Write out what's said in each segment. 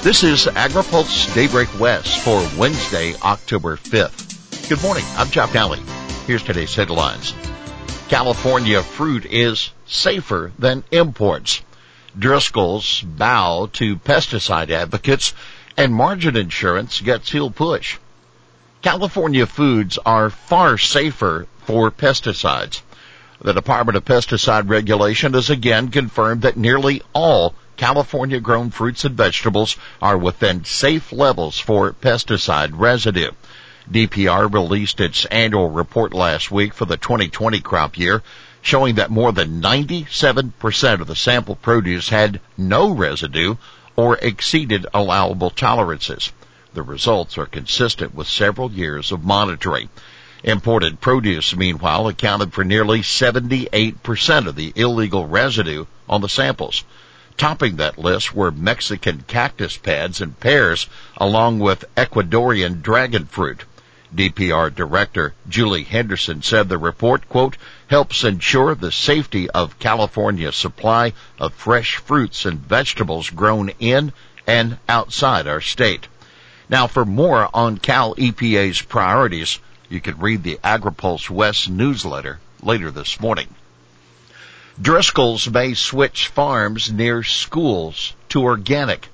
This is AgriPulse Daybreak West for Wednesday, October 5th. Good morning. I'm Jeff Nalley. Here's today's headlines. California fruit is safer than imports. Driscoll's bow to pesticide advocates and margin insurance gets heel push. California foods are far safer for pesticides. The Department of Pesticide Regulation has again confirmed that nearly all California grown fruits and vegetables are within safe levels for pesticide residue. DPR released its annual report last week for the 2020 crop year, showing that more than 97% of the sample produce had no residue or exceeded allowable tolerances. The results are consistent with several years of monitoring. Imported produce, meanwhile, accounted for nearly 78% of the illegal residue on the samples. Topping that list were Mexican cactus pads and pears, along with Ecuadorian dragon fruit. DPR Director Julie Henderson said the report, quote, helps ensure the safety of California's supply of fresh fruits and vegetables grown in and outside our state. Now for more on Cal EPA's priorities, you can read the AgriPulse West newsletter later this morning. Driscoll's may switch farms near schools to organic.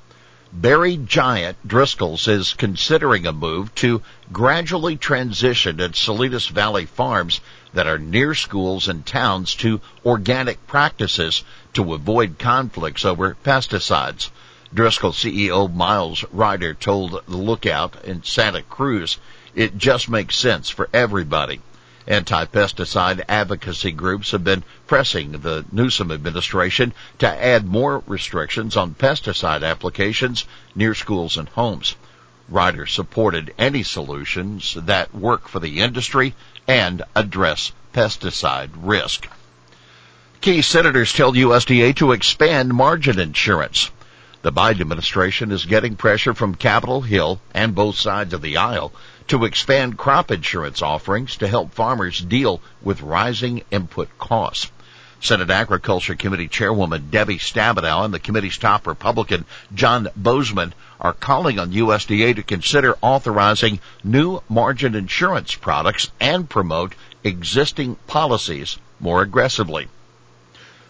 Berry giant Driscoll's is considering a move to gradually transition its Salinas Valley farms that are near schools and towns to organic practices to avoid conflicts over pesticides. Driscoll CEO Miles Reiter told the Lookout in Santa Cruz, it just makes sense for everybody. Anti-pesticide advocacy groups have been pressing the Newsom administration to add more restrictions on pesticide applications near schools and homes. Reiter supported any solutions that work for the industry and address pesticide risk. Key senators tell USDA to expand margin insurance. The Biden administration is getting pressure from Capitol Hill and both sides of the aisle to expand crop insurance offerings to help farmers deal with rising input costs. Senate Agriculture Committee Chairwoman Debbie Stabenow and the committee's top Republican John Boozman are calling on USDA to consider authorizing new margin insurance products and promote existing policies more aggressively.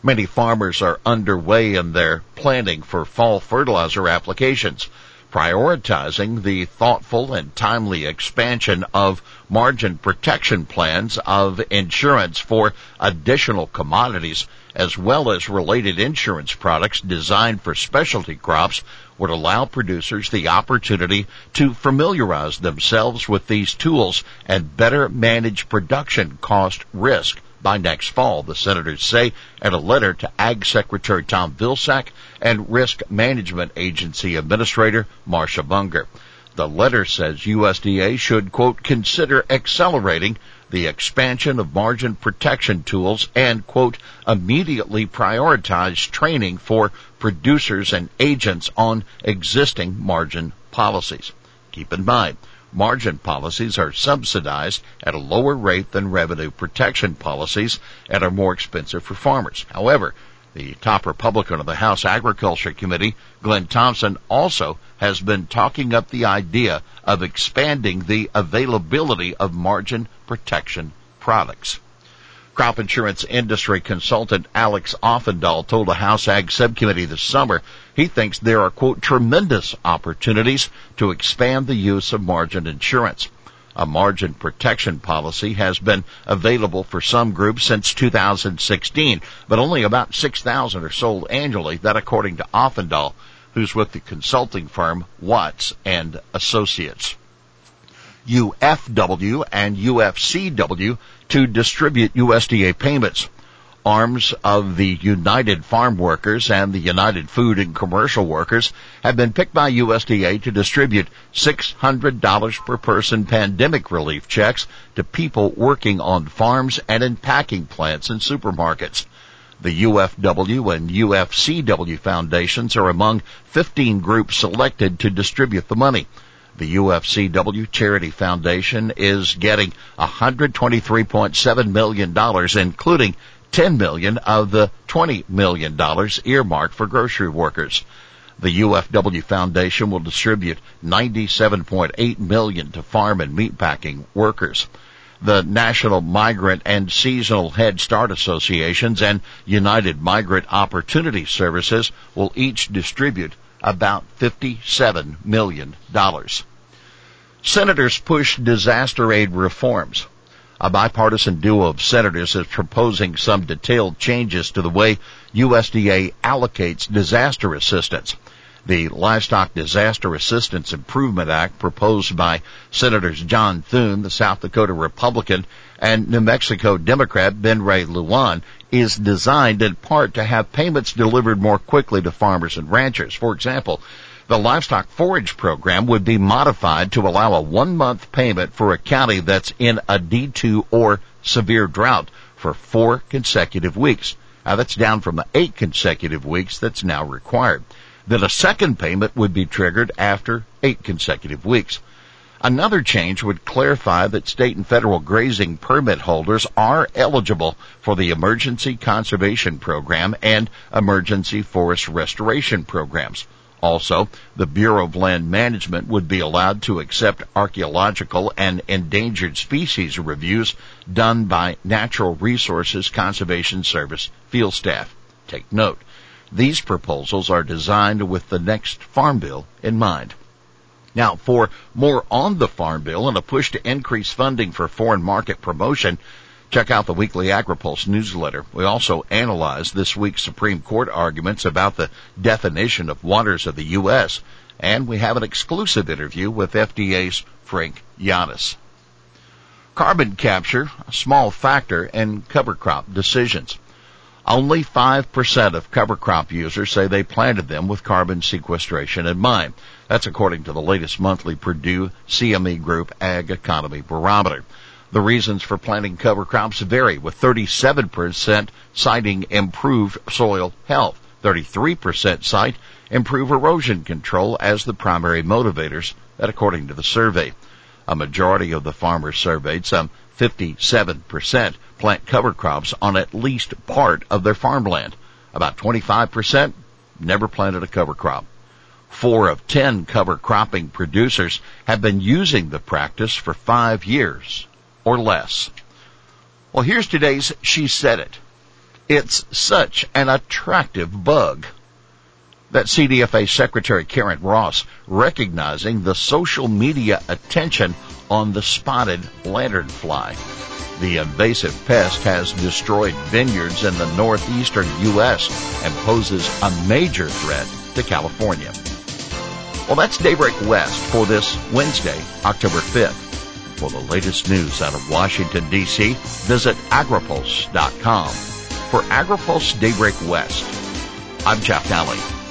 Many farmers are underway in their planning for fall fertilizer applications prioritizing the thoughtful and timely expansion of margin protection plans of insurance for additional commodities as well as related insurance products designed for specialty crops would allow producers the opportunity to familiarize themselves with these tools and better manage production cost risk by next fall, the senators say in a letter to Ag Secretary Tom Vilsack and Risk Management Agency Administrator Marcia Bunger. The letter says USDA should, quote, consider accelerating the expansion of margin protection tools and, quote, immediately prioritize training for producers and agents on existing margin policies. Keep in mind, margin policies are subsidized at a lower rate than revenue protection policies and are more expensive for farmers. However, the top Republican of the House Agriculture Committee, Glenn Thompson, also has been talking up the idea of expanding the availability of margin protection products. Crop insurance industry consultant Alex Offerdahl told a House Ag subcommittee this summer he thinks there are, quote, tremendous opportunities to expand the use of margin insurance. A margin protection policy has been available for some groups since 2016, but only about 6,000 are sold annually, that according to Offerdahl, who's with the consulting firm Watts and Associates. UFW and UFCW to distribute USDA payments. Arms of the United Farm Workers and the United Food and Commercial Workers have been picked by USDA to distribute $600 per person pandemic relief checks to people working on farms and in packing plants and supermarkets. The UFW and UFCW foundations are among 15 groups selected to distribute the money. The UFCW Charity Foundation is getting $123.7 million, including 10 million of the 20 million dollars earmarked for grocery workers. The UFW Foundation will distribute 97.8 million to farm and meatpacking workers. The National Migrant and Seasonal Head Start Associations and United Migrant Opportunity Services will each distribute about $57 million. Senators push disaster aid reforms. A bipartisan duo of senators is proposing some detailed changes to the way USDA allocates disaster assistance. The Livestock Disaster Assistance Improvement Act proposed by Senators John Thune, the South Dakota Republican, and New Mexico Democrat Ben Ray Lujan is designed in part to have payments delivered more quickly to farmers and ranchers. For example, the livestock forage program would be modified to allow a one month payment for a county that's in a D2 or severe drought for four consecutive weeks. Now that's down from the eight consecutive weeks that's now required. Then a second payment would be triggered after eight consecutive weeks. Another change would clarify that state and federal grazing permit holders are eligible for the Emergency Conservation Program and Emergency Forest Restoration Programs. Also, the Bureau of Land Management would be allowed to accept archaeological and endangered species reviews done by Natural Resources Conservation Service field staff. Take note. These proposals are designed with the next Farm Bill in mind. Now, for more on the Farm Bill and a push to increase funding for foreign market promotion, check out the weekly AgriPulse newsletter. We also analyze this week's Supreme Court arguments about the definition of waters of the U.S., and we have an exclusive interview with FDA's Frank Yiannas. Carbon capture, a small factor in cover crop decisions. Only 5% of cover crop users say they planted them with carbon sequestration in mind. That's according to the latest monthly Purdue CME Group Ag Economy Barometer. The reasons for planting cover crops vary, with 37% citing improved soil health, 33% cite improve erosion control as the primary motivators, that according to the survey. A majority of the farmers surveyed, some 57%, plant cover crops on at least part of their farmland. About 25% never planted a cover crop. Four of ten cover cropping producers have been using the practice for five years or less. Well, here's today's She Said It. It's such an attractive bug that CDFA Secretary Karen Ross recognizing the social media attention on the spotted lanternfly. The invasive pest has destroyed vineyards in the northeastern U.S. and poses a major threat to California. Well, that's Daybreak West for this Wednesday, October 5th. For the latest news out of Washington, D.C., visit agripulse.com. For AgriPulse Daybreak West, I'm Jeff Nalley.